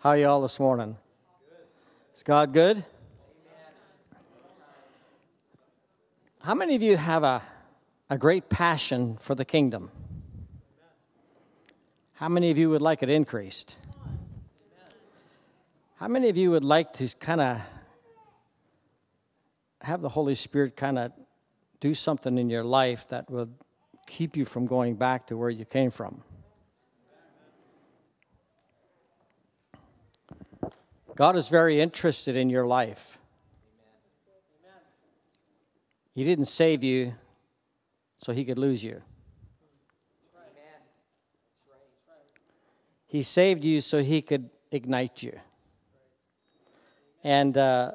How are you all this morning? Is God good? How many of you have a, a great passion for the kingdom? How many of you would like it increased? How many of you would like to kind of have the Holy Spirit kind of do something in your life that would keep you from going back to where you came from? God is very interested in your life. He didn't save you so he could lose you. He saved you so he could ignite you. And uh,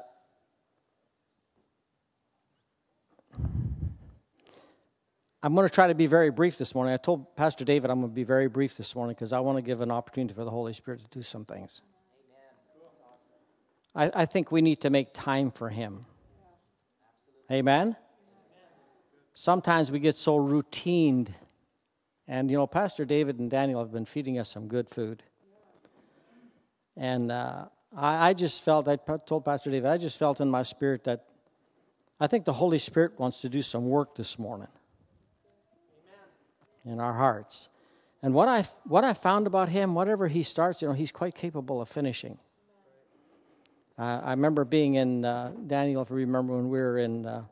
I'm going to try to be very brief this morning. I told Pastor David I'm going to be very brief this morning because I want to give an opportunity for the Holy Spirit to do some things. I, I think we need to make time for Him. Amen? Sometimes we get so routined. And, you know, Pastor David and Daniel have been feeding us some good food. And uh, I, I just felt, I told Pastor David, I just felt in my spirit that I think the Holy Spirit wants to do some work this morning in our hearts. And what I, what I found about him, whatever he starts, you know, he's quite capable of finishing. Uh, I remember being in, uh, Daniel, if you remember when we were in uh,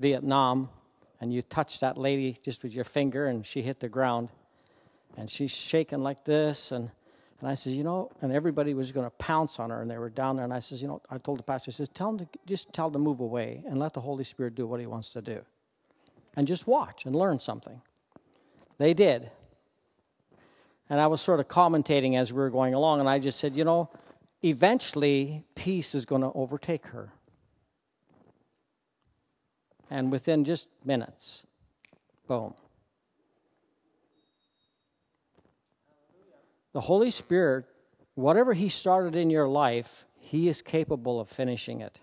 Vietnam, and you touched that lady just with your finger, and she hit the ground, and she's shaking like this, and and I said, you know, and everybody was going to pounce on her, and they were down there. And I says, you know, I told the pastor, I says, tell them to just tell them to move away and let the Holy Spirit do what He wants to do, and just watch and learn something. They did, and I was sort of commentating as we were going along, and I just said, you know, eventually peace is going to overtake her. And within just minutes, boom. The Holy Spirit, whatever He started in your life, He is capable of finishing it.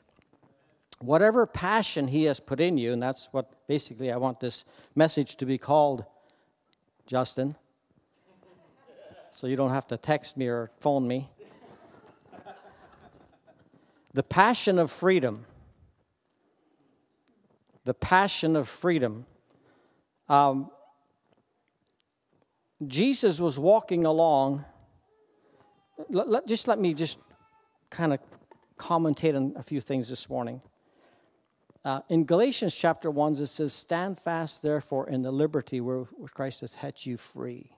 Whatever passion He has put in you, and that's what basically I want this message to be called, Justin, so you don't have to text me or phone me the passion of freedom. The passion of freedom. Um, Jesus was walking along. Let, just let me just kind of commentate on a few things this morning. Uh, in Galatians chapter 1, it says, Stand fast, therefore, in the liberty where, where Christ has set you free.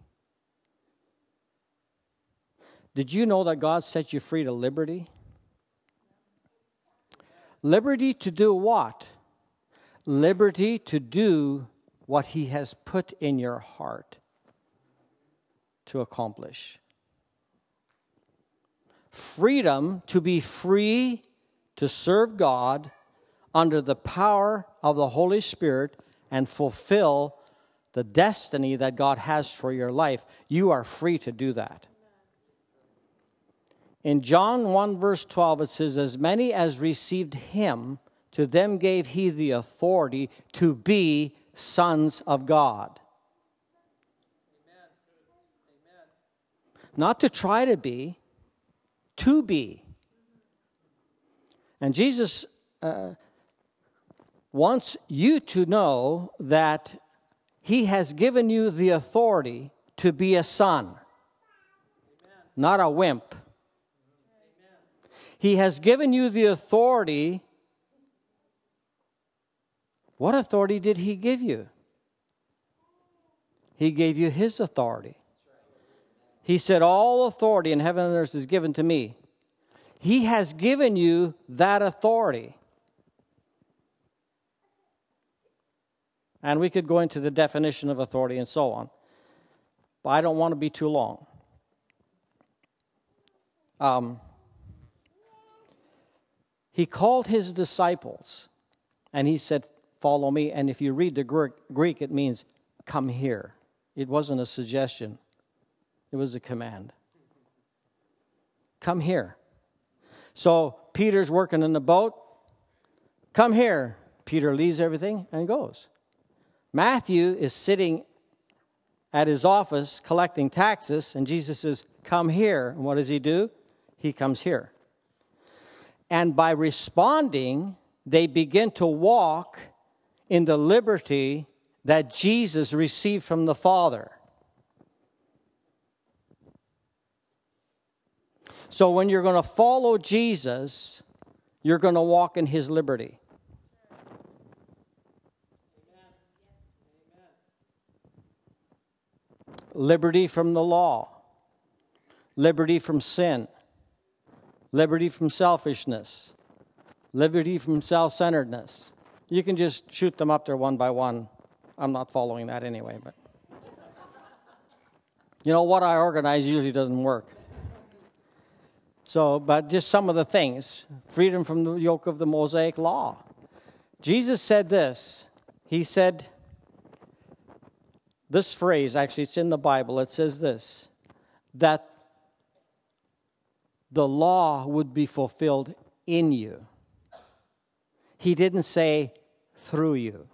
Did you know that God set you free to liberty? Liberty to do what? Liberty to do what He has put in your heart to accomplish. Freedom to be free to serve God under the power of the Holy Spirit and fulfill the destiny that God has for your life. You are free to do that. In John 1, verse 12, it says, As many as received him, to them gave he the authority to be sons of God. Not to try to be, to be. And Jesus uh, wants you to know that he has given you the authority to be a son, Amen. not a wimp. He has given you the authority. What authority did He give you? He gave you His authority. He said, All authority in heaven and earth is given to me. He has given you that authority. And we could go into the definition of authority and so on. But I don't want to be too long. Um, he called his disciples and he said, Follow me. And if you read the Greek, it means come here. It wasn't a suggestion, it was a command. Come here. So Peter's working in the boat. Come here. Peter leaves everything and goes. Matthew is sitting at his office collecting taxes, and Jesus says, Come here. And what does he do? he comes here. And by responding, they begin to walk in the liberty that Jesus received from the Father. So when you're going to follow Jesus, you're going to walk in his liberty. Liberty from the law, liberty from sin, liberty from selfishness, liberty from self centeredness. You can just shoot them up there one by one. I'm not following that anyway, but. You know, what I organize usually doesn't work. So, but just some of the things freedom from the yoke of the Mosaic law. Jesus said this. He said, this phrase, actually, it's in the Bible. It says this that the law would be fulfilled in you. He didn't say through you.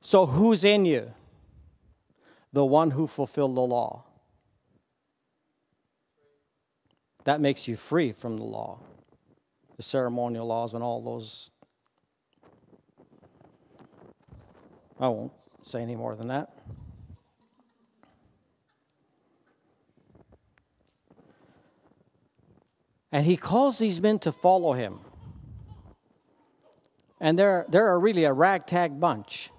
So, who's in you? The one who fulfilled the law. That makes you free from the law, the ceremonial laws, and all those. I won't say any more than that. And he calls these men to follow him. And they're, they're really a ragtag bunch.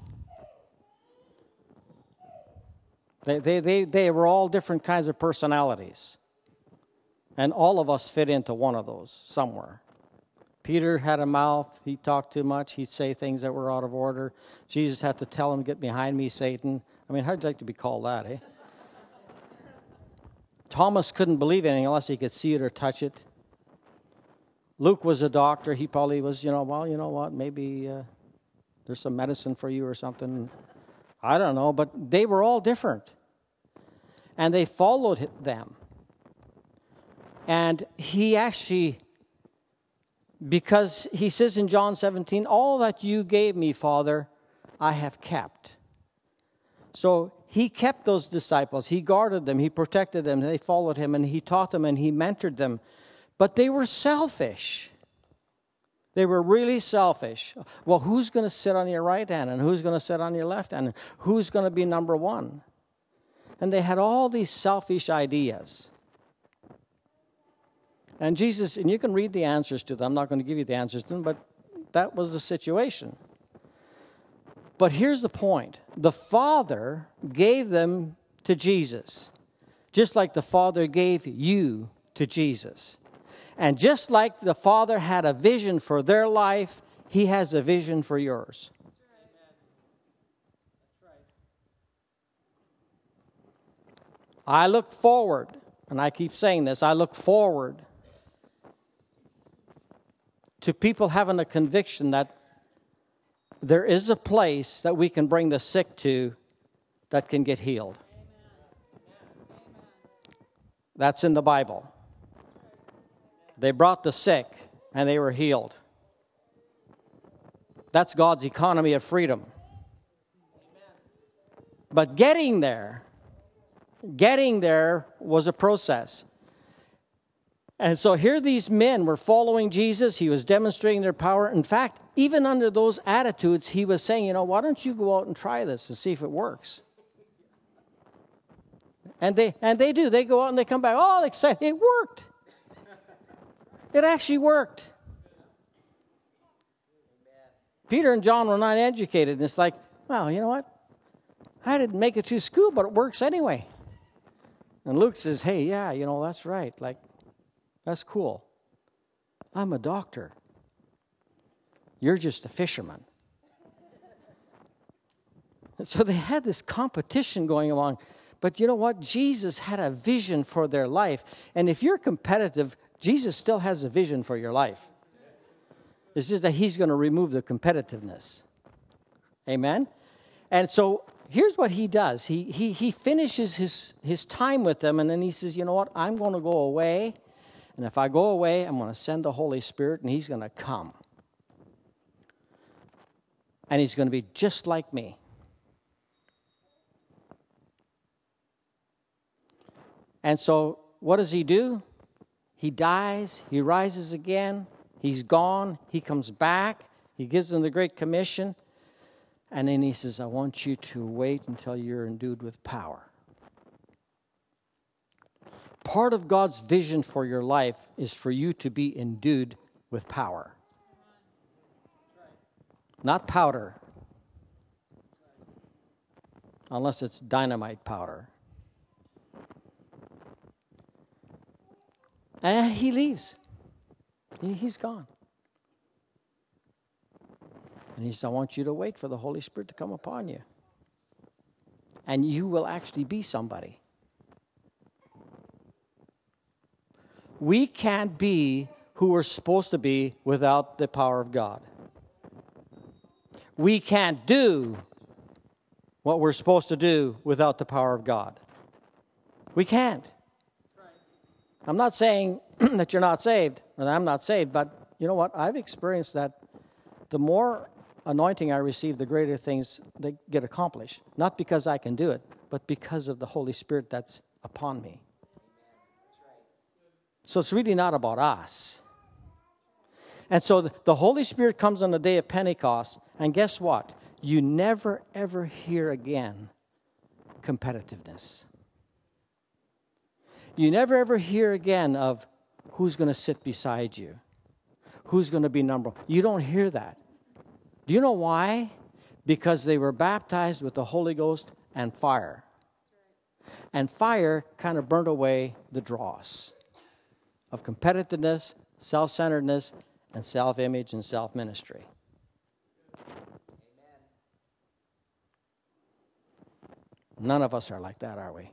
They, they, they, they were all different kinds of personalities. And all of us fit into one of those somewhere. Peter had a mouth. He talked too much. He'd say things that were out of order. Jesus had to tell him, Get behind me, Satan. I mean, how'd you like to be called that, eh? Thomas couldn't believe anything unless he could see it or touch it. Luke was a doctor. He probably was, you know, well, you know what? Maybe uh, there's some medicine for you or something. I don't know. But they were all different. And they followed them. And he actually, because he says in John 17, all that you gave me, Father, I have kept. So he kept those disciples. He guarded them. He protected them. They followed him and he taught them and he mentored them. But they were selfish. They were really selfish. Well, who's going to sit on your right hand and who's going to sit on your left hand? And who's going to be number one? And they had all these selfish ideas. And Jesus, and you can read the answers to them. I'm not going to give you the answers to them, but that was the situation. But here's the point the Father gave them to Jesus, just like the Father gave you to Jesus. And just like the Father had a vision for their life, He has a vision for yours. I look forward, and I keep saying this I look forward to people having a conviction that there is a place that we can bring the sick to that can get healed. That's in the Bible. They brought the sick and they were healed. That's God's economy of freedom. But getting there, getting there was a process. And so here these men were following Jesus. He was demonstrating their power. In fact, even under those attitudes, he was saying, you know, why don't you go out and try this and see if it works? And they and they do. They go out and they come back. Oh, excited. It worked. It actually worked. Peter and John were not educated. And it's like, well, you know what? I didn't make it to school, but it works anyway. And Luke says, hey, yeah, you know, that's right. Like, that's cool. I'm a doctor. You're just a fisherman. And so they had this competition going along. But you know what? Jesus had a vision for their life. And if you're competitive, Jesus still has a vision for your life. It's just that he's going to remove the competitiveness. Amen? And so here's what he does he, he, he finishes his, his time with them, and then he says, You know what? I'm going to go away and if I go away, I'm going to send the Holy Spirit and He's going to come. And He's going to be just like me. And so, what does he do? He dies, he rises again, he's gone, he comes back, he gives them the Great Commission, and then he says, I want you to wait until you're endued with power. Part of God's vision for your life is for you to be endued with power. Not powder, unless it's dynamite powder. And he leaves. He, he's gone. And he says, I want you to wait for the Holy Spirit to come upon you. And you will actually be somebody. We can't be who we're supposed to be without the power of God. We can't do what we're supposed to do without the power of God. We can't. I'm not saying that you're not saved, and I'm not saved, but you know what? I've experienced that the more anointing I receive, the greater things they get accomplished. Not because I can do it, but because of the Holy Spirit that's upon me. So it's really not about us. And so the Holy Spirit comes on the day of Pentecost, and guess what? You never, ever hear again competitiveness. You never, ever hear again of who's going to sit beside you, who's going to be number one. You don't hear that. Do you know why? Because they were baptized with the Holy Ghost and fire. And fire kind of burnt away the dross of competitiveness, self centeredness, and self image and self ministry. None of us are like that, are we?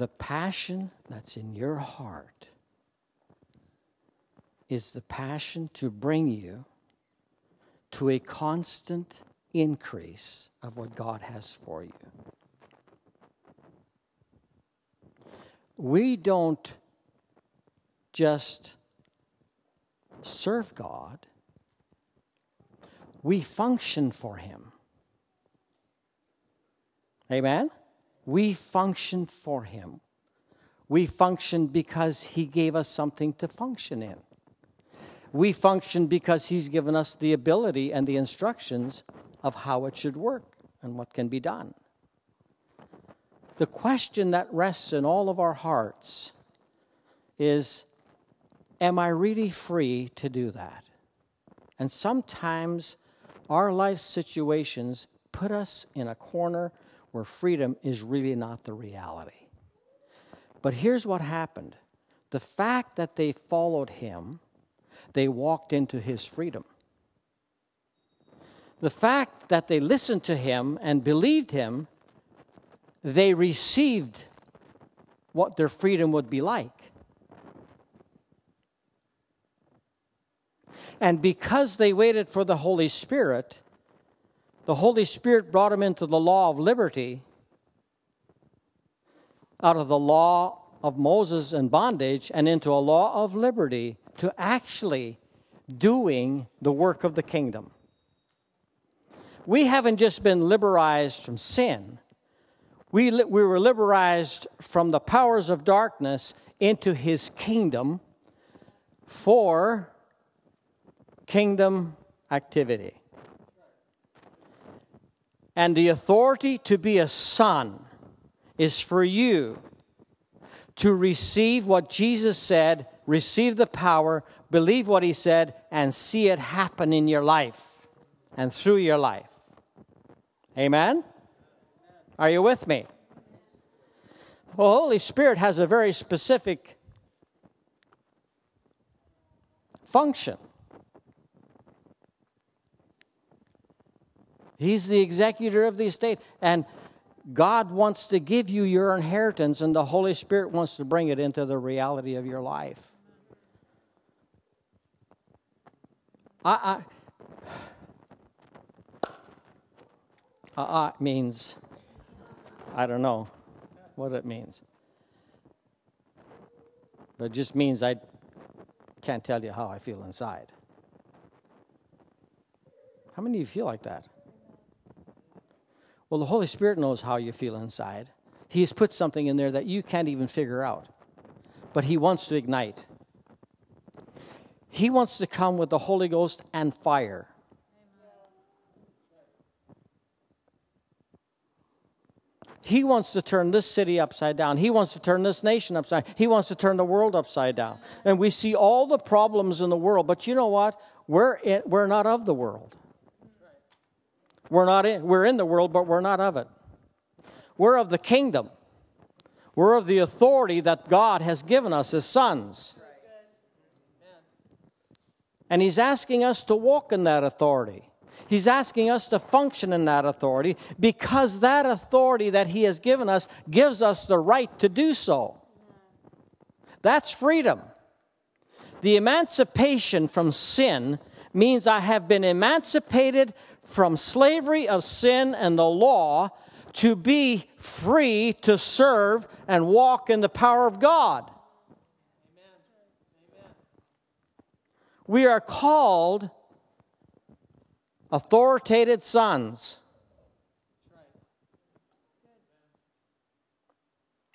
The passion that's in your heart is the passion to bring you to a constant increase of what God has for you. We don't just serve God, we function for Him. Amen? We function for Him. We function because He gave us something to function in. We function because He's given us the ability and the instructions of how it should work and what can be done. The question that rests in all of our hearts is Am I really free to do that? And sometimes our life situations put us in a corner where freedom is really not the reality. But here's what happened the fact that they followed him they walked into his freedom. The fact that they listened to him and believed him, they received what their freedom would be like. And because they waited for the Holy Spirit, the Holy Spirit brought him into the law of liberty out of the law of Moses and bondage and into a law of liberty to actually doing the work of the kingdom. We haven't just been liberalized from sin, we, we were liberalized from the powers of darkness into his kingdom for kingdom activity. And the authority to be a son is for you to receive what Jesus said receive the power, believe what he said, and see it happen in your life and through your life. Amen? Are you with me? The Holy Spirit has a very specific function. He's the executor of the estate. And God wants to give you your inheritance, and the Holy Spirit wants to bring it into the reality of your life. I, I, uh, means, I don't know what it means. but it just means I can't tell you how I feel inside. How many of you feel like that? Well, the Holy Spirit knows how you feel inside. He has put something in there that you can't even figure out, but He wants to ignite. He wants to come with the Holy Ghost and fire. He wants to turn this city upside down. He wants to turn this nation upside down. He wants to turn the world upside down. And we see all the problems in the world, but you know what? We're, we're not of the world. We're, not in, we're in the world, but we're not of it. We're of the kingdom. We're of the authority that God has given us as sons. And He's asking us to walk in that authority. He's asking us to function in that authority because that authority that He has given us gives us the right to do so. That's freedom. The emancipation from sin means I have been emancipated from slavery of sin and the law to be free to serve and walk in the power of God. We are called authoritative sons.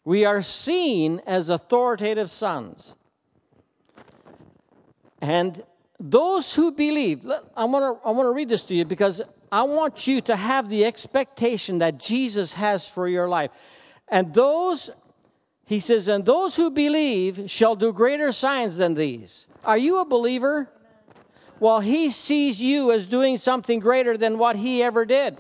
We are seen as authoritative sons. And those who believe, I want to I want to read this to you because I want you to have the expectation that Jesus has for your life. And those, he says, and those who believe shall do greater signs than these. Are you a believer? Well, he sees you as doing something greater than what he ever did.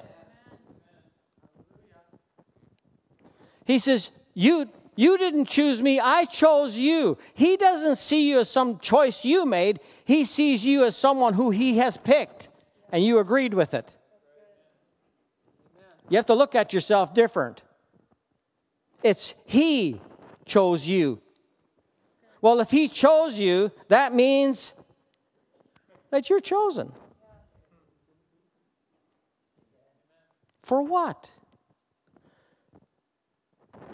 He says, You you didn't choose me, I chose you. He doesn't see you as some choice you made, he sees you as someone who he has picked, and you agreed with it. You have to look at yourself different. It's he chose you. Well, if he chose you, that means that you're chosen. For what?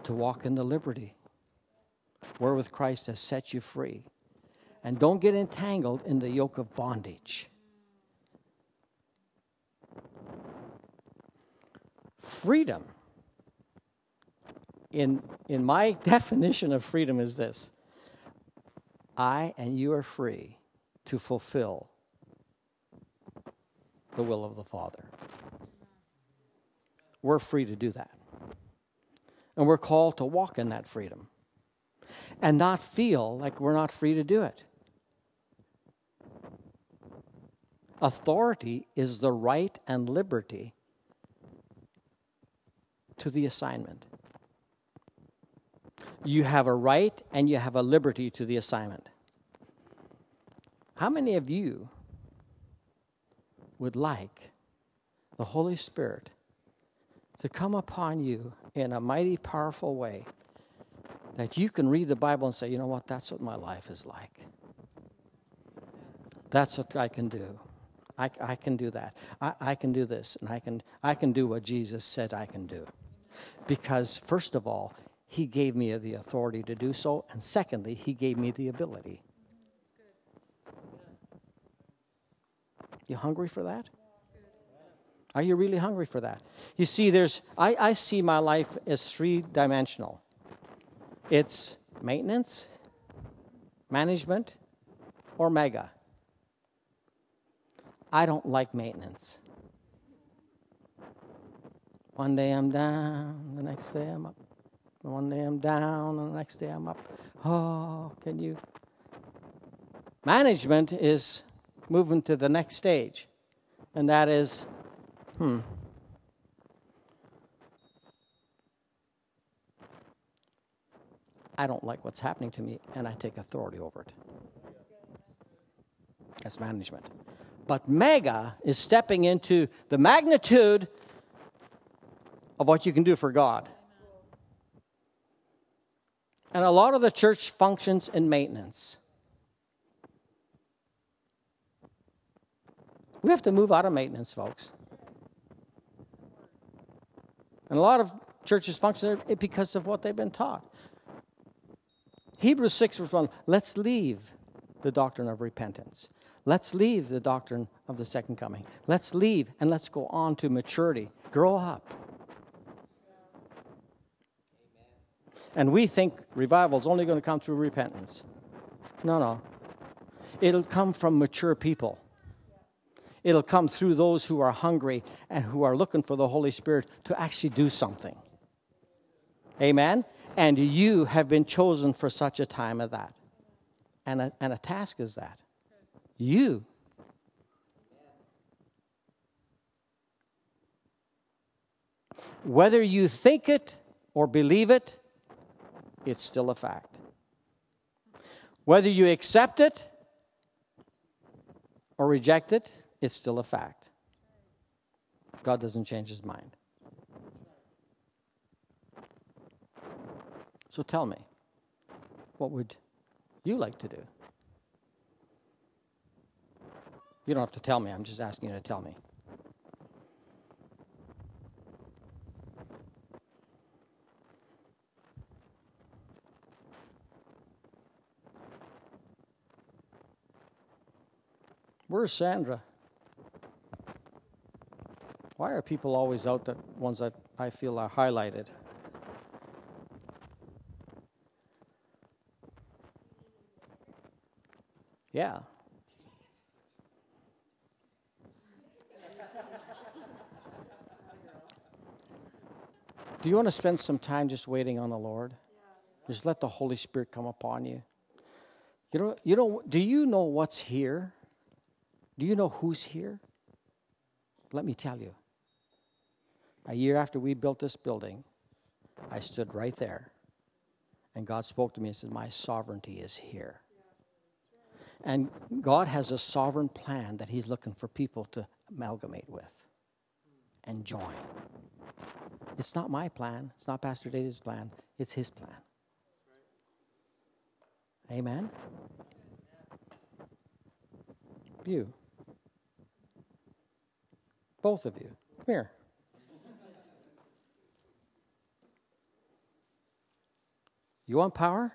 To walk in the liberty wherewith Christ has set you free. And don't get entangled in the yoke of bondage. Freedom, in, in my definition of freedom, is this I and you are free to fulfill the will of the Father. We're free to do that. And we're called to walk in that freedom and not feel like we're not free to do it. Authority is the right and liberty to the assignment. You have a right and you have a liberty to the assignment. How many of you would like the Holy Spirit to come upon you in a mighty, powerful way that you can read the Bible and say, you know what, that's what my life is like. That's what I can do. I, I can do that. I, I can do this, and I can, I can do what Jesus said I can do. Because, first of all, He gave me the authority to do so, and secondly, He gave me the ability. You hungry for that? Are you really hungry for that? You see, there's I, I see my life as three dimensional. It's maintenance, management, or mega. I don't like maintenance. One day I'm down, the next day I'm up. One day I'm down, and the next day I'm up. Oh, can you? Management is moving to the next stage, and that is, hmm. I don't like what's happening to me, and I take authority over it. That's management. But mega is stepping into the magnitude of what you can do for God. And a lot of the church functions in maintenance. We have to move out of maintenance, folks. And a lot of churches function because of what they've been taught. Hebrews 6, verse 1 let's leave the doctrine of repentance. Let's leave the doctrine of the second coming. Let's leave and let's go on to maturity. Grow up. And we think revival is only going to come through repentance. No, no. It'll come from mature people. It'll come through those who are hungry and who are looking for the Holy Spirit to actually do something. Amen? And you have been chosen for such a time as that. And a, and a task is that. You. Whether you think it or believe it, it's still a fact. Whether you accept it or reject it, it's still a fact. God doesn't change his mind. So tell me, what would you like to do? You don't have to tell me, I'm just asking you to tell me. Where's Sandra? Why are people always out that ones that I feel are highlighted? Yeah. Do you want to spend some time just waiting on the Lord? Just let the Holy Spirit come upon you. You know, you know, do you know what's here? Do you know who's here? Let me tell you. A year after we built this building, I stood right there, and God spoke to me and said, My sovereignty is here. And God has a sovereign plan that He's looking for people to amalgamate with and join. It's not my plan, it's not Pastor David's plan, it's His plan. Amen? You. Both of you. Come here. You want power?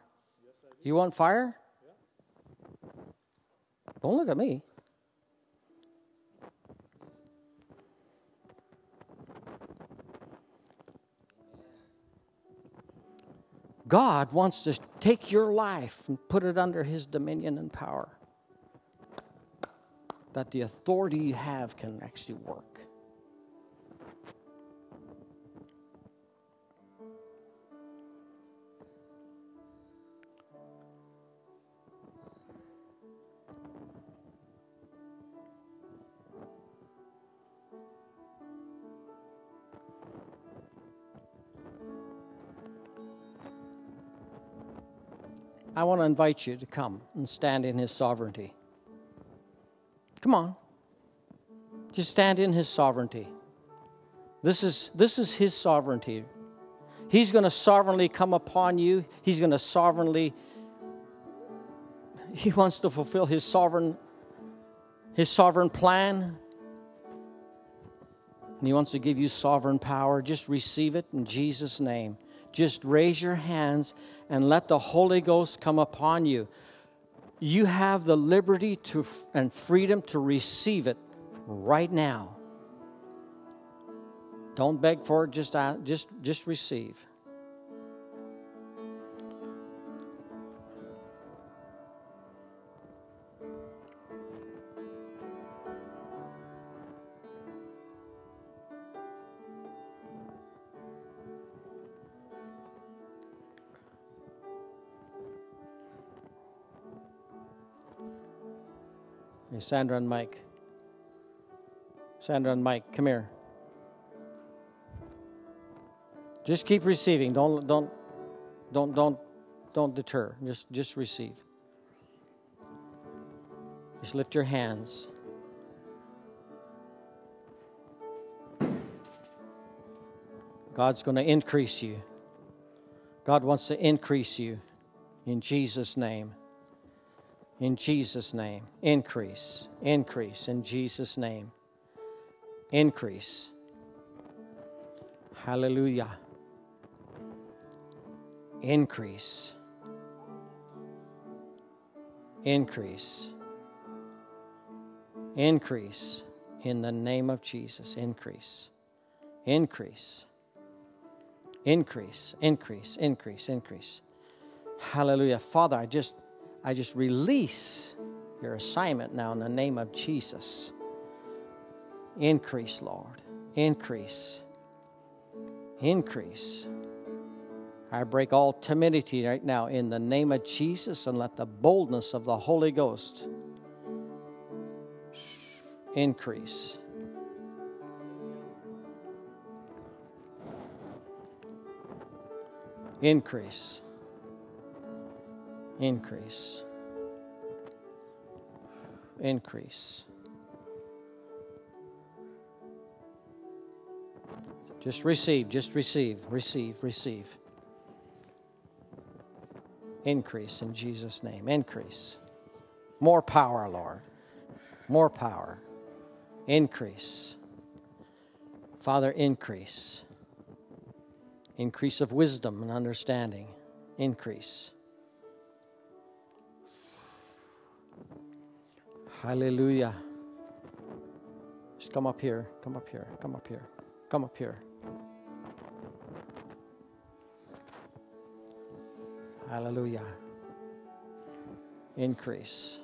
You want fire? Don't look at me. God wants to take your life and put it under His dominion and power. That the authority you have can actually work. I want to invite you to come and stand in His sovereignty. Come on. Just stand in His sovereignty. This is, this is His sovereignty. He's going to sovereignly come upon you. He's going to sovereignly, He wants to fulfill His sovereign, His sovereign plan. And He wants to give you sovereign power. Just receive it in Jesus' name. Just raise your hands and let the Holy Ghost come upon you. You have the liberty to and freedom to receive it right now. Don't beg for it, just, uh, just, just receive. Hey, Sandra and Mike. Sandra and Mike, come here. Just keep receiving. Don't don't don't don't don't deter. Just just receive. Just lift your hands. God's going to increase you. God wants to increase you in Jesus' name. In Jesus' name. Increase. Increase in Jesus' name. Increase. Hallelujah. Increase. Increase. Increase in the name of Jesus. Increase. Increase. Increase. Increase. Increase. Increase. Hallelujah. Father, I just I just release your assignment now in the name of Jesus. Increase, Lord. Increase. Increase. I break all timidity right now in the name of Jesus and let the boldness of the Holy Ghost increase. Increase. Increase. Increase. Just receive, just receive, receive, receive. Increase in Jesus' name. Increase. More power, Lord. More power. Increase. Father, increase. Increase of wisdom and understanding. Increase. Hallelujah. Just come up here. Come up here. Come up here. Come up here. Hallelujah. Increase.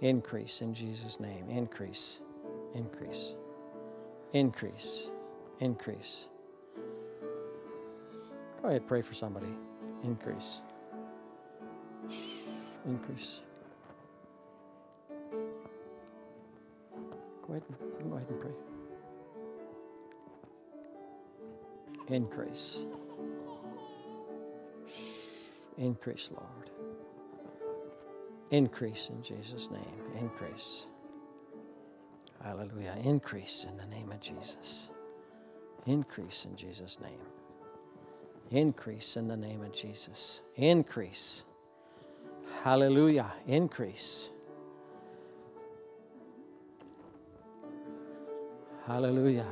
Increase in Jesus' name. Increase. Increase. Increase. Increase. Go ahead, pray for somebody. Increase. Increase. Go ahead, go ahead and pray. Increase. Increase, Lord. Increase in Jesus' name. Increase. Hallelujah. Increase in the name of Jesus. Increase in Jesus' name. Increase in the name of Jesus. Increase. Hallelujah. Increase. Hallelujah.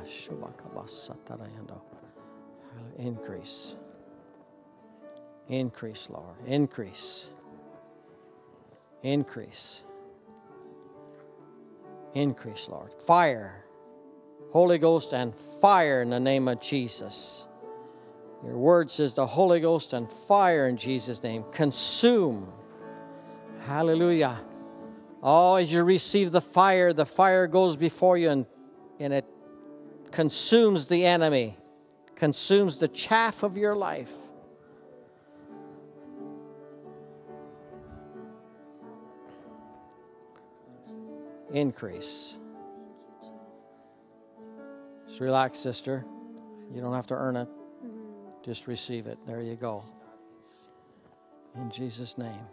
Increase. Increase, Lord. Increase. Increase. Increase, Lord. Fire. Holy Ghost and fire in the name of Jesus. Your word says the Holy Ghost and fire in Jesus' name. Consume. Hallelujah. Oh, as you receive the fire, the fire goes before you and, and it consumes the enemy consumes the chaff of your life. Increase. Just relax, sister. You don't have to earn it. Just receive it. There you go. In Jesus' name.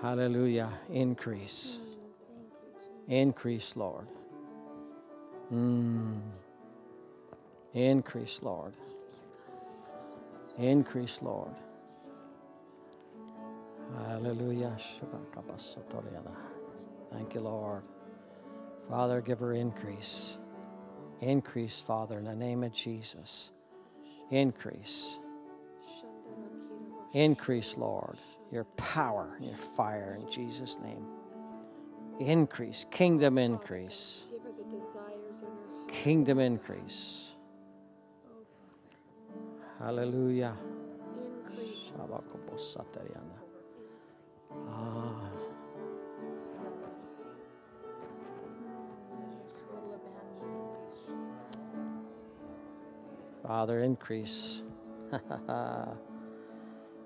Hallelujah. Increase. Increase, Lord. Mm. Increase, Lord. Increase, Lord. Hallelujah. Thank you, Lord. Father, give her increase. Increase, Father, in the name of Jesus. Increase. Increase, Lord, your power, your fire in Jesus' name. Increase, kingdom increase. Kingdom increase. Hallelujah. Ah. Father, increase.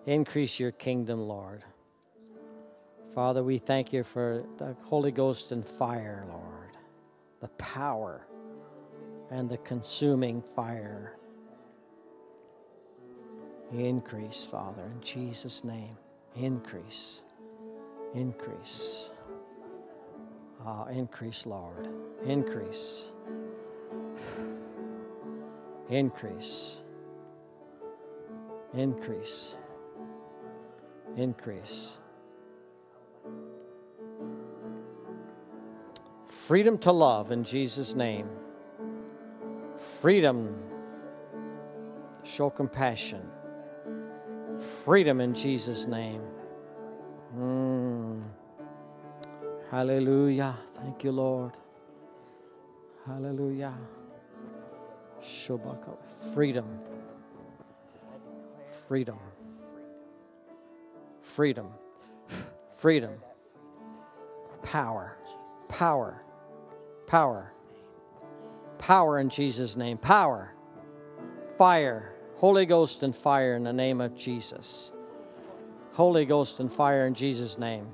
increase your kingdom, Lord. Father, we thank you for the Holy Ghost and fire, Lord. The power and the consuming fire. Increase, Father, in Jesus' name. Increase. Increase. Ah, increase, Lord. Increase. Increase. Increase. Increase. Freedom to love in Jesus' name. Freedom Show compassion. Freedom in Jesus' name. Mm. Hallelujah. Thank you, Lord. Hallelujah. Shobaka. Freedom. Freedom. Freedom. Freedom. Power. Power. Power. Power in Jesus' name. Power. Fire. Holy Ghost and fire in the name of Jesus. Holy Ghost and fire in Jesus' name.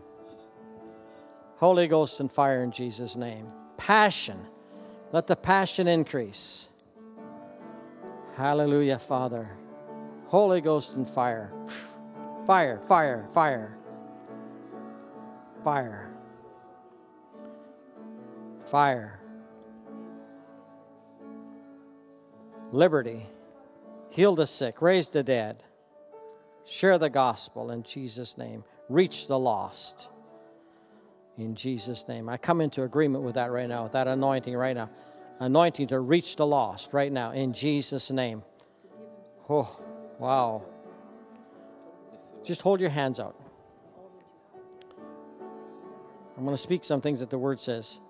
Holy Ghost and fire in Jesus' name. Passion. Let the passion increase. Hallelujah, Father. Holy Ghost and fire. Fire, fire, fire. Fire. Fire. Liberty. Heal the sick, raise the dead, share the gospel in Jesus' name, reach the lost in Jesus' name. I come into agreement with that right now, with that anointing right now. Anointing to reach the lost right now in Jesus' name. Oh, wow. Just hold your hands out. I'm going to speak some things that the word says.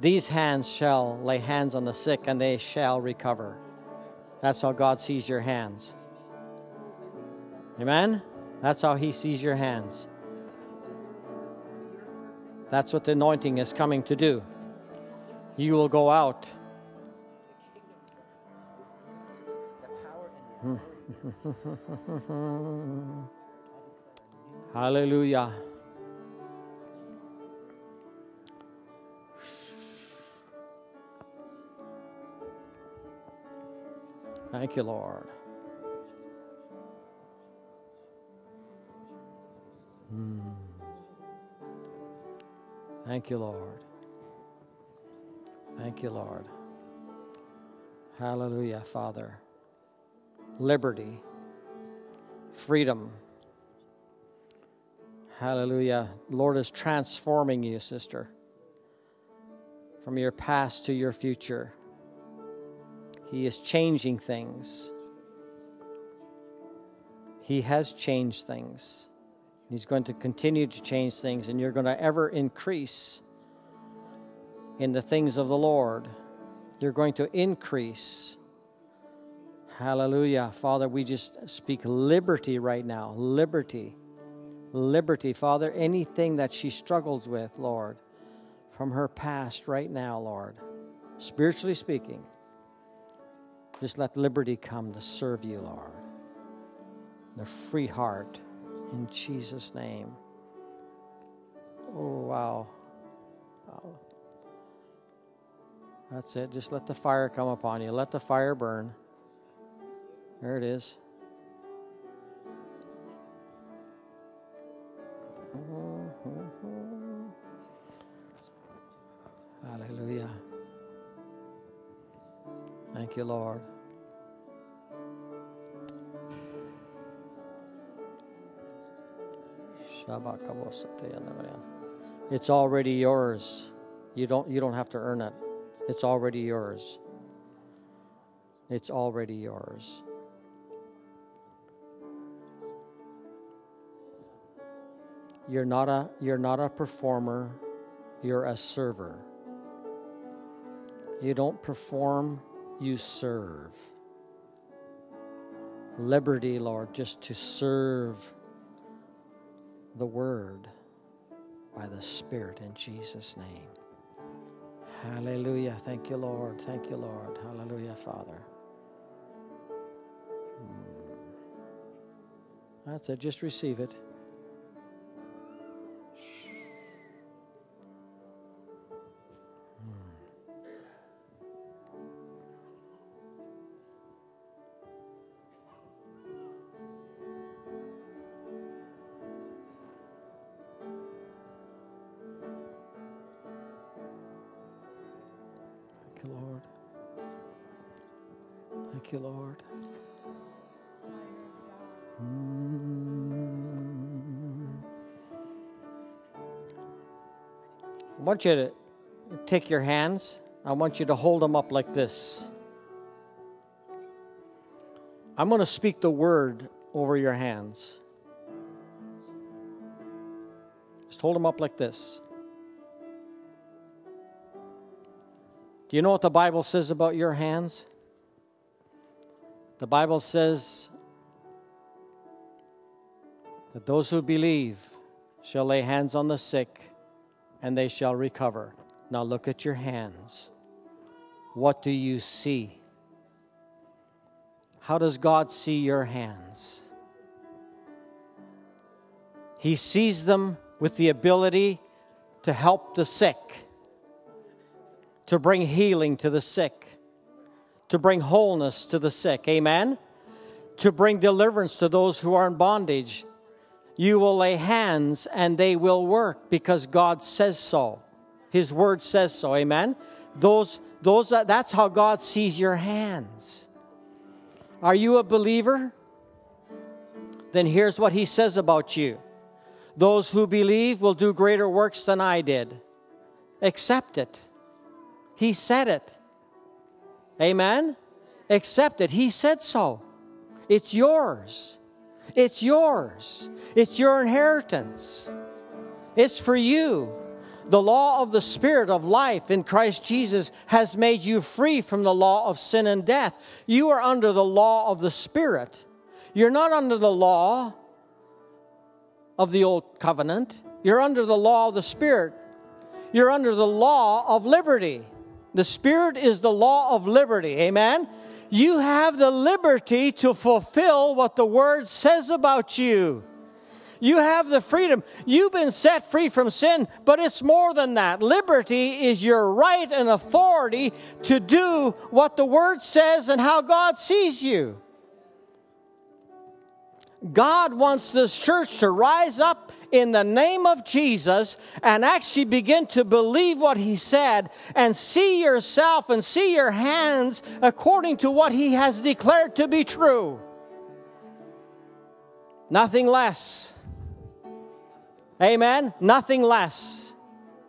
These hands shall lay hands on the sick and they shall recover. That's how God sees your hands. Amen? That's how He sees your hands. That's what the anointing is coming to do. You will go out. Hallelujah. Thank you, Lord. Hmm. Thank you, Lord. Thank you, Lord. Hallelujah, Father. Liberty, freedom. Hallelujah. Lord is transforming you, sister, from your past to your future. He is changing things. He has changed things. He's going to continue to change things, and you're going to ever increase in the things of the Lord. You're going to increase. Hallelujah. Father, we just speak liberty right now. Liberty. Liberty. Father, anything that she struggles with, Lord, from her past right now, Lord, spiritually speaking. Just let liberty come to serve you, Lord. A free heart in Jesus' name. Oh, wow. wow. That's it. Just let the fire come upon you. Let the fire burn. There it is. Hallelujah. Thank you, Lord. It's already yours. You don't you don't have to earn it. It's already yours. It's already yours. You're not a you're not a performer, you're a server. You don't perform, you serve. Liberty, Lord, just to serve the Word by the Spirit in Jesus' name. Hallelujah. Thank you, Lord. Thank you, Lord. Hallelujah, Father. Hmm. That's it. Just receive it. I want you to take your hands. I want you to hold them up like this. I'm going to speak the word over your hands. Just hold them up like this. Do you know what the Bible says about your hands? The Bible says that those who believe shall lay hands on the sick and they shall recover. Now look at your hands. What do you see? How does God see your hands? He sees them with the ability to help the sick, to bring healing to the sick, to bring wholeness to the sick. Amen? To bring deliverance to those who are in bondage. You will lay hands and they will work because God says so. His word says so. Amen? Those, those, that's how God sees your hands. Are you a believer? Then here's what he says about you Those who believe will do greater works than I did. Accept it. He said it. Amen? Accept it. He said so. It's yours. It's yours. It's your inheritance. It's for you. The law of the Spirit of life in Christ Jesus has made you free from the law of sin and death. You are under the law of the Spirit. You're not under the law of the old covenant. You're under the law of the Spirit. You're under the law of liberty. The Spirit is the law of liberty. Amen? You have the liberty to fulfill what the Word says about you. You have the freedom. You've been set free from sin, but it's more than that. Liberty is your right and authority to do what the Word says and how God sees you. God wants this church to rise up in the name of Jesus and actually begin to believe what He said and see yourself and see your hands according to what He has declared to be true. Nothing less. Amen? Nothing less.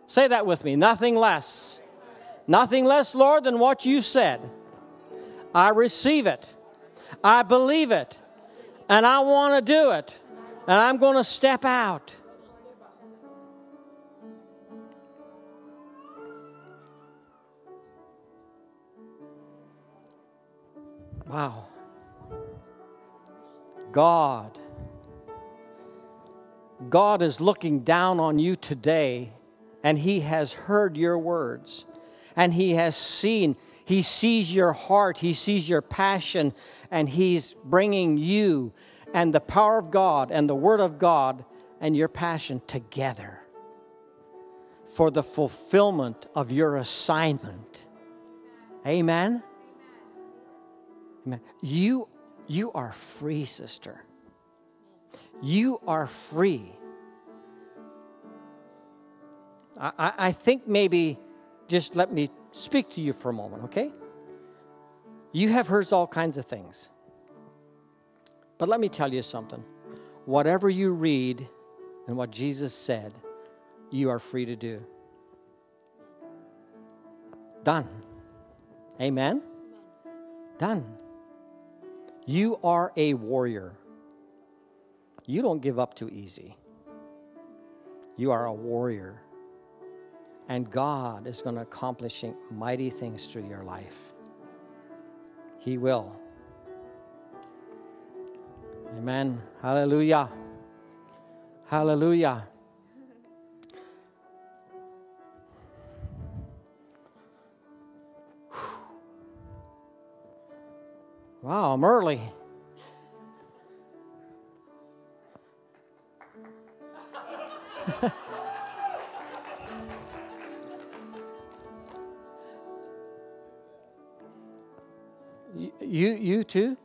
Say that with me. Nothing less. Nothing less, Lord, than what you said. I receive it. I believe it. And I want to do it. And I'm going to step out. Wow. God God is looking down on you today and He has heard your words and He has seen, He sees your heart, He sees your passion, and He's bringing you and the power of God and the Word of God and your passion together for the fulfillment of your assignment. Amen. Amen. You, you are free, sister. You are free. I, I think maybe just let me speak to you for a moment, okay? You have heard all kinds of things. But let me tell you something. Whatever you read and what Jesus said, you are free to do. Done. Amen? Done. You are a warrior. You don't give up too easy. You are a warrior. And God is going to accomplish mighty things through your life. He will. Amen. Hallelujah. Hallelujah. Wow, I'm early. you, you too?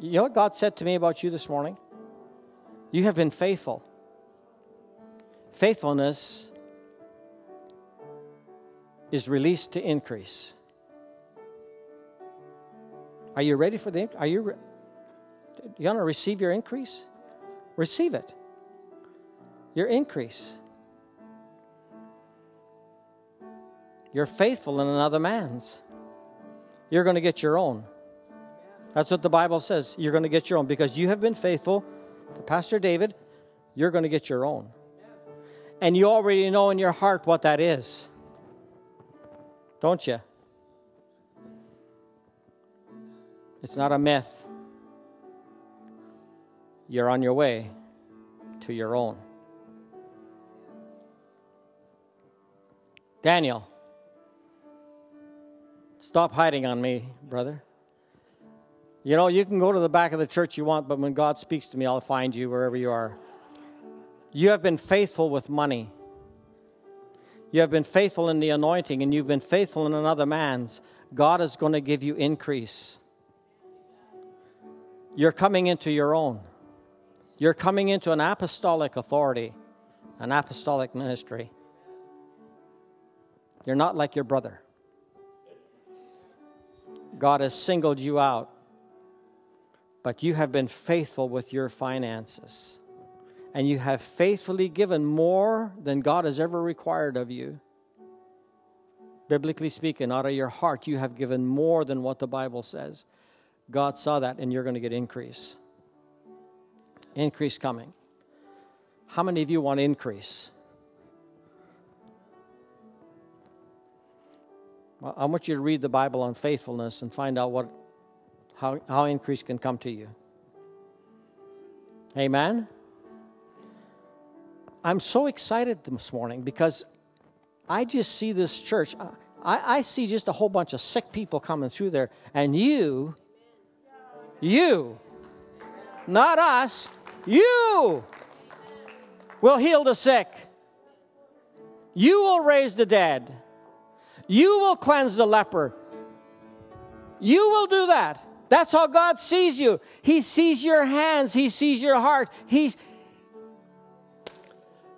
You know what God said to me about you this morning? You have been faithful. Faithfulness is released to increase. Are you ready for the? Are you? You want to receive your increase? Receive it your increase. You're faithful in another man's. You're going to get your own. That's what the Bible says. You're going to get your own because you have been faithful to Pastor David. You're going to get your own. And you already know in your heart what that is. Don't you? It's not a myth. You're on your way to your own. Daniel, stop hiding on me, brother. You know, you can go to the back of the church you want, but when God speaks to me, I'll find you wherever you are. You have been faithful with money. You have been faithful in the anointing, and you've been faithful in another man's. God is going to give you increase. You're coming into your own. You're coming into an apostolic authority, an apostolic ministry. You're not like your brother. God has singled you out, but you have been faithful with your finances. And you have faithfully given more than God has ever required of you. Biblically speaking, out of your heart, you have given more than what the Bible says. God saw that, and you're going to get increase. Increase coming. How many of you want increase? Well, I want you to read the Bible on faithfulness and find out what, how, how increase can come to you. Amen? I'm so excited this morning because I just see this church. I, I see just a whole bunch of sick people coming through there, and you, you, not us, you will heal the sick. You will raise the dead. You will cleanse the leper. You will do that. That's how God sees you. He sees your hands, He sees your heart. He's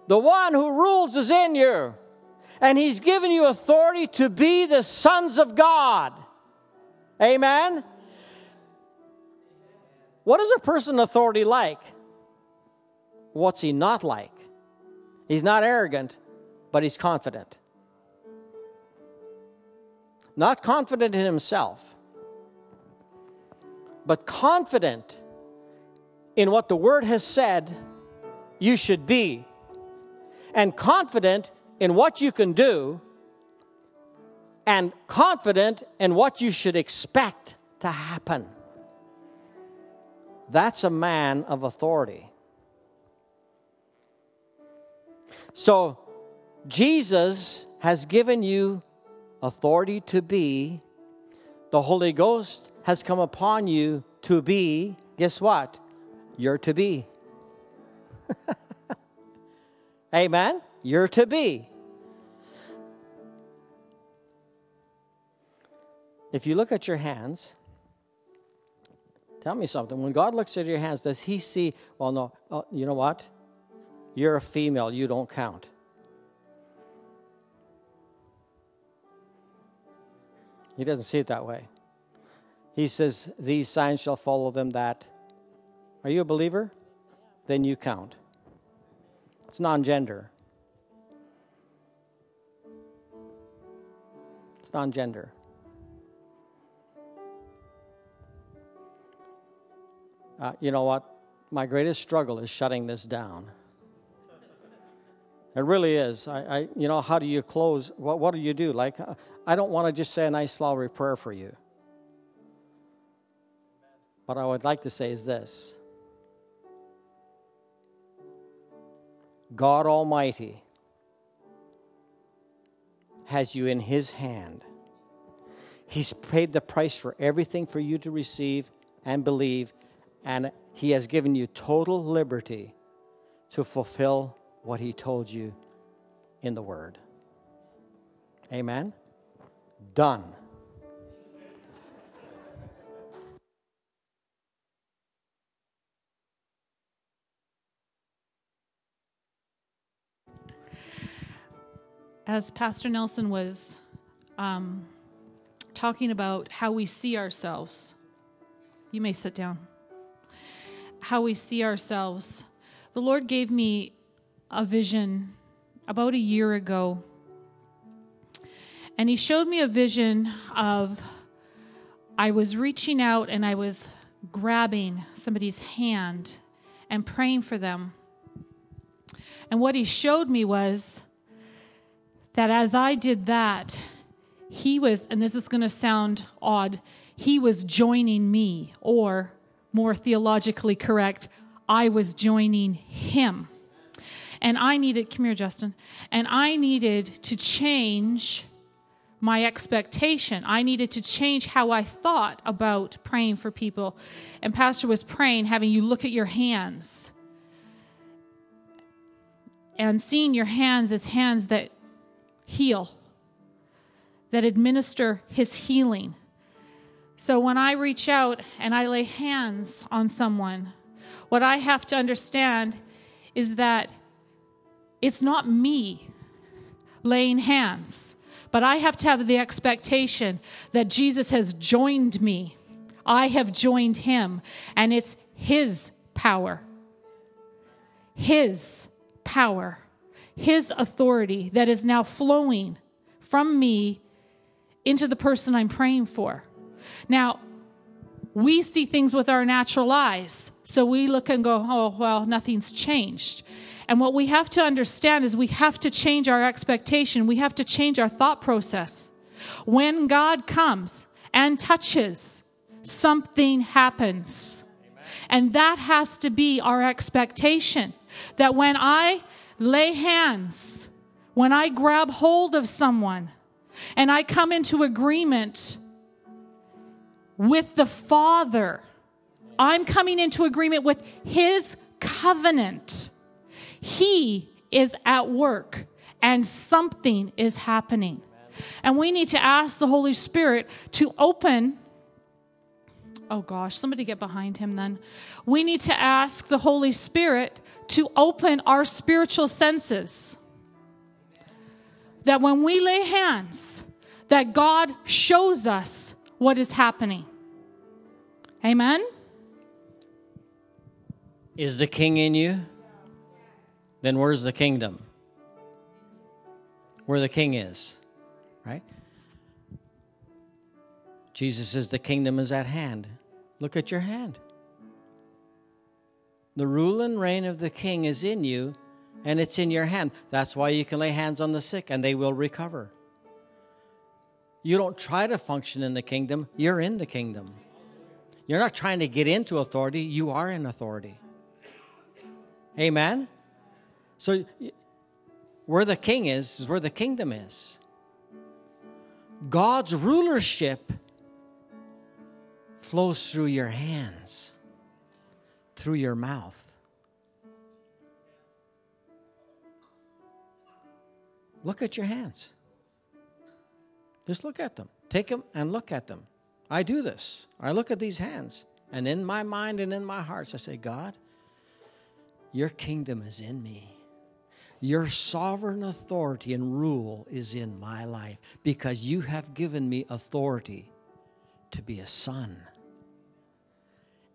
the one who rules is in you. And He's given you authority to be the sons of God. Amen? What is a person authority like? What's he not like? He's not arrogant, but he's confident. Not confident in himself, but confident in what the Word has said you should be, and confident in what you can do, and confident in what you should expect to happen. That's a man of authority. So, Jesus has given you authority to be. The Holy Ghost has come upon you to be. Guess what? You're to be. Amen? You're to be. If you look at your hands, tell me something. When God looks at your hands, does He see, well, no, uh, you know what? You're a female, you don't count. He doesn't see it that way. He says, These signs shall follow them that. Are you a believer? Then you count. It's non gender. It's non gender. Uh, you know what? My greatest struggle is shutting this down. It really is. I, I, you know, how do you close? What, what do you do? Like, uh, I don't want to just say a nice flowery prayer for you. What I would like to say is this God Almighty has you in His hand. He's paid the price for everything for you to receive and believe, and He has given you total liberty to fulfill what He told you in the Word. Amen? Done. As Pastor Nelson was um, talking about how we see ourselves, you may sit down. How we see ourselves. The Lord gave me a vision about a year ago. And he showed me a vision of I was reaching out and I was grabbing somebody's hand and praying for them. And what he showed me was that as I did that, he was, and this is going to sound odd, he was joining me, or more theologically correct, I was joining him. And I needed, come here, Justin, and I needed to change my expectation. I needed to change how I thought about praying for people. And Pastor was praying, having you look at your hands and seeing your hands as hands that heal, that administer his healing. So when I reach out and I lay hands on someone, what I have to understand is that it's not me laying hands, but I have to have the expectation that Jesus has joined me. I have joined him, and it's his power. His power, his authority that is now flowing from me into the person I'm praying for. Now, we see things with our natural eyes. So we look and go, oh, well, nothing's changed. And what we have to understand is we have to change our expectation. We have to change our thought process. When God comes and touches, something happens. And that has to be our expectation. That when I lay hands, when I grab hold of someone, and I come into agreement with the Father. I'm coming into agreement with His covenant. He is at work and something is happening. And we need to ask the Holy Spirit to open. Oh gosh, somebody get behind him then. We need to ask the Holy Spirit to open our spiritual senses. That when we lay hands, that God shows us what is happening. Amen? Is the king in you? Then where's the kingdom? Where the king is, right? Jesus says the kingdom is at hand. Look at your hand. The rule and reign of the king is in you, and it's in your hand. That's why you can lay hands on the sick and they will recover. You don't try to function in the kingdom, you're in the kingdom. You're not trying to get into authority, you are in authority. Amen? So, where the king is, is where the kingdom is. God's rulership flows through your hands, through your mouth. Look at your hands. Just look at them. Take them and look at them. I do this. I look at these hands, and in my mind and in my heart, I say, God, your kingdom is in me. Your sovereign authority and rule is in my life because you have given me authority to be a son.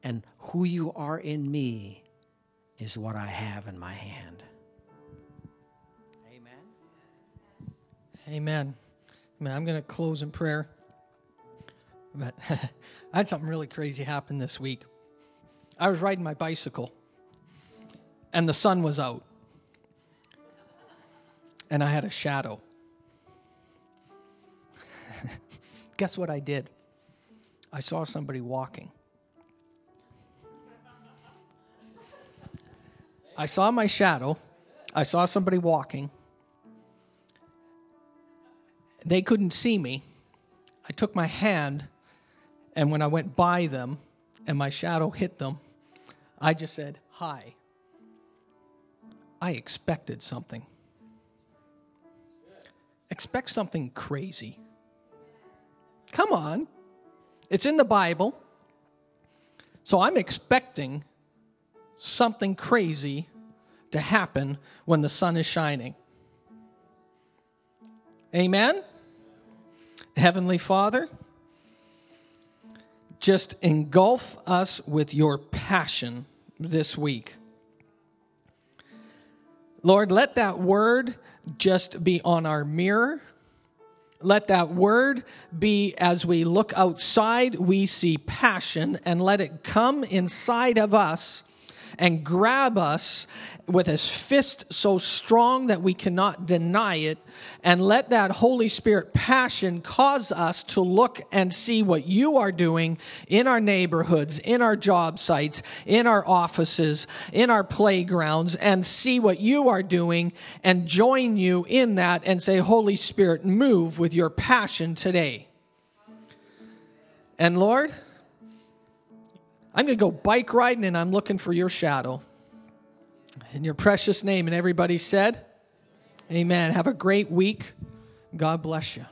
And who you are in me is what I have in my hand. Amen. Amen. Man, I'm going to close in prayer. But I had something really crazy happen this week. I was riding my bicycle, and the sun was out, and I had a shadow. Guess what I did? I saw somebody walking. I saw my shadow. I saw somebody walking. They couldn't see me. I took my hand, and when I went by them and my shadow hit them, I just said, Hi. I expected something. Expect something crazy. Come on. It's in the Bible. So I'm expecting something crazy to happen when the sun is shining. Amen? Heavenly Father, just engulf us with your passion this week. Lord, let that word just be on our mirror let that word be as we look outside, we see passion, and let it come inside of us and grab us with his fist so strong that we cannot deny it, and let that Holy Spirit passion cause us to look and see what you are doing in our neighborhoods, in our job sites, in our offices, in our playgrounds, and see what you are doing and join you in that and say, Holy Spirit, move with your passion today. And Lord, I'm going to go bike riding and I'm looking for your shadow. In your precious name. And everybody said, Amen. Have a great week. God bless you.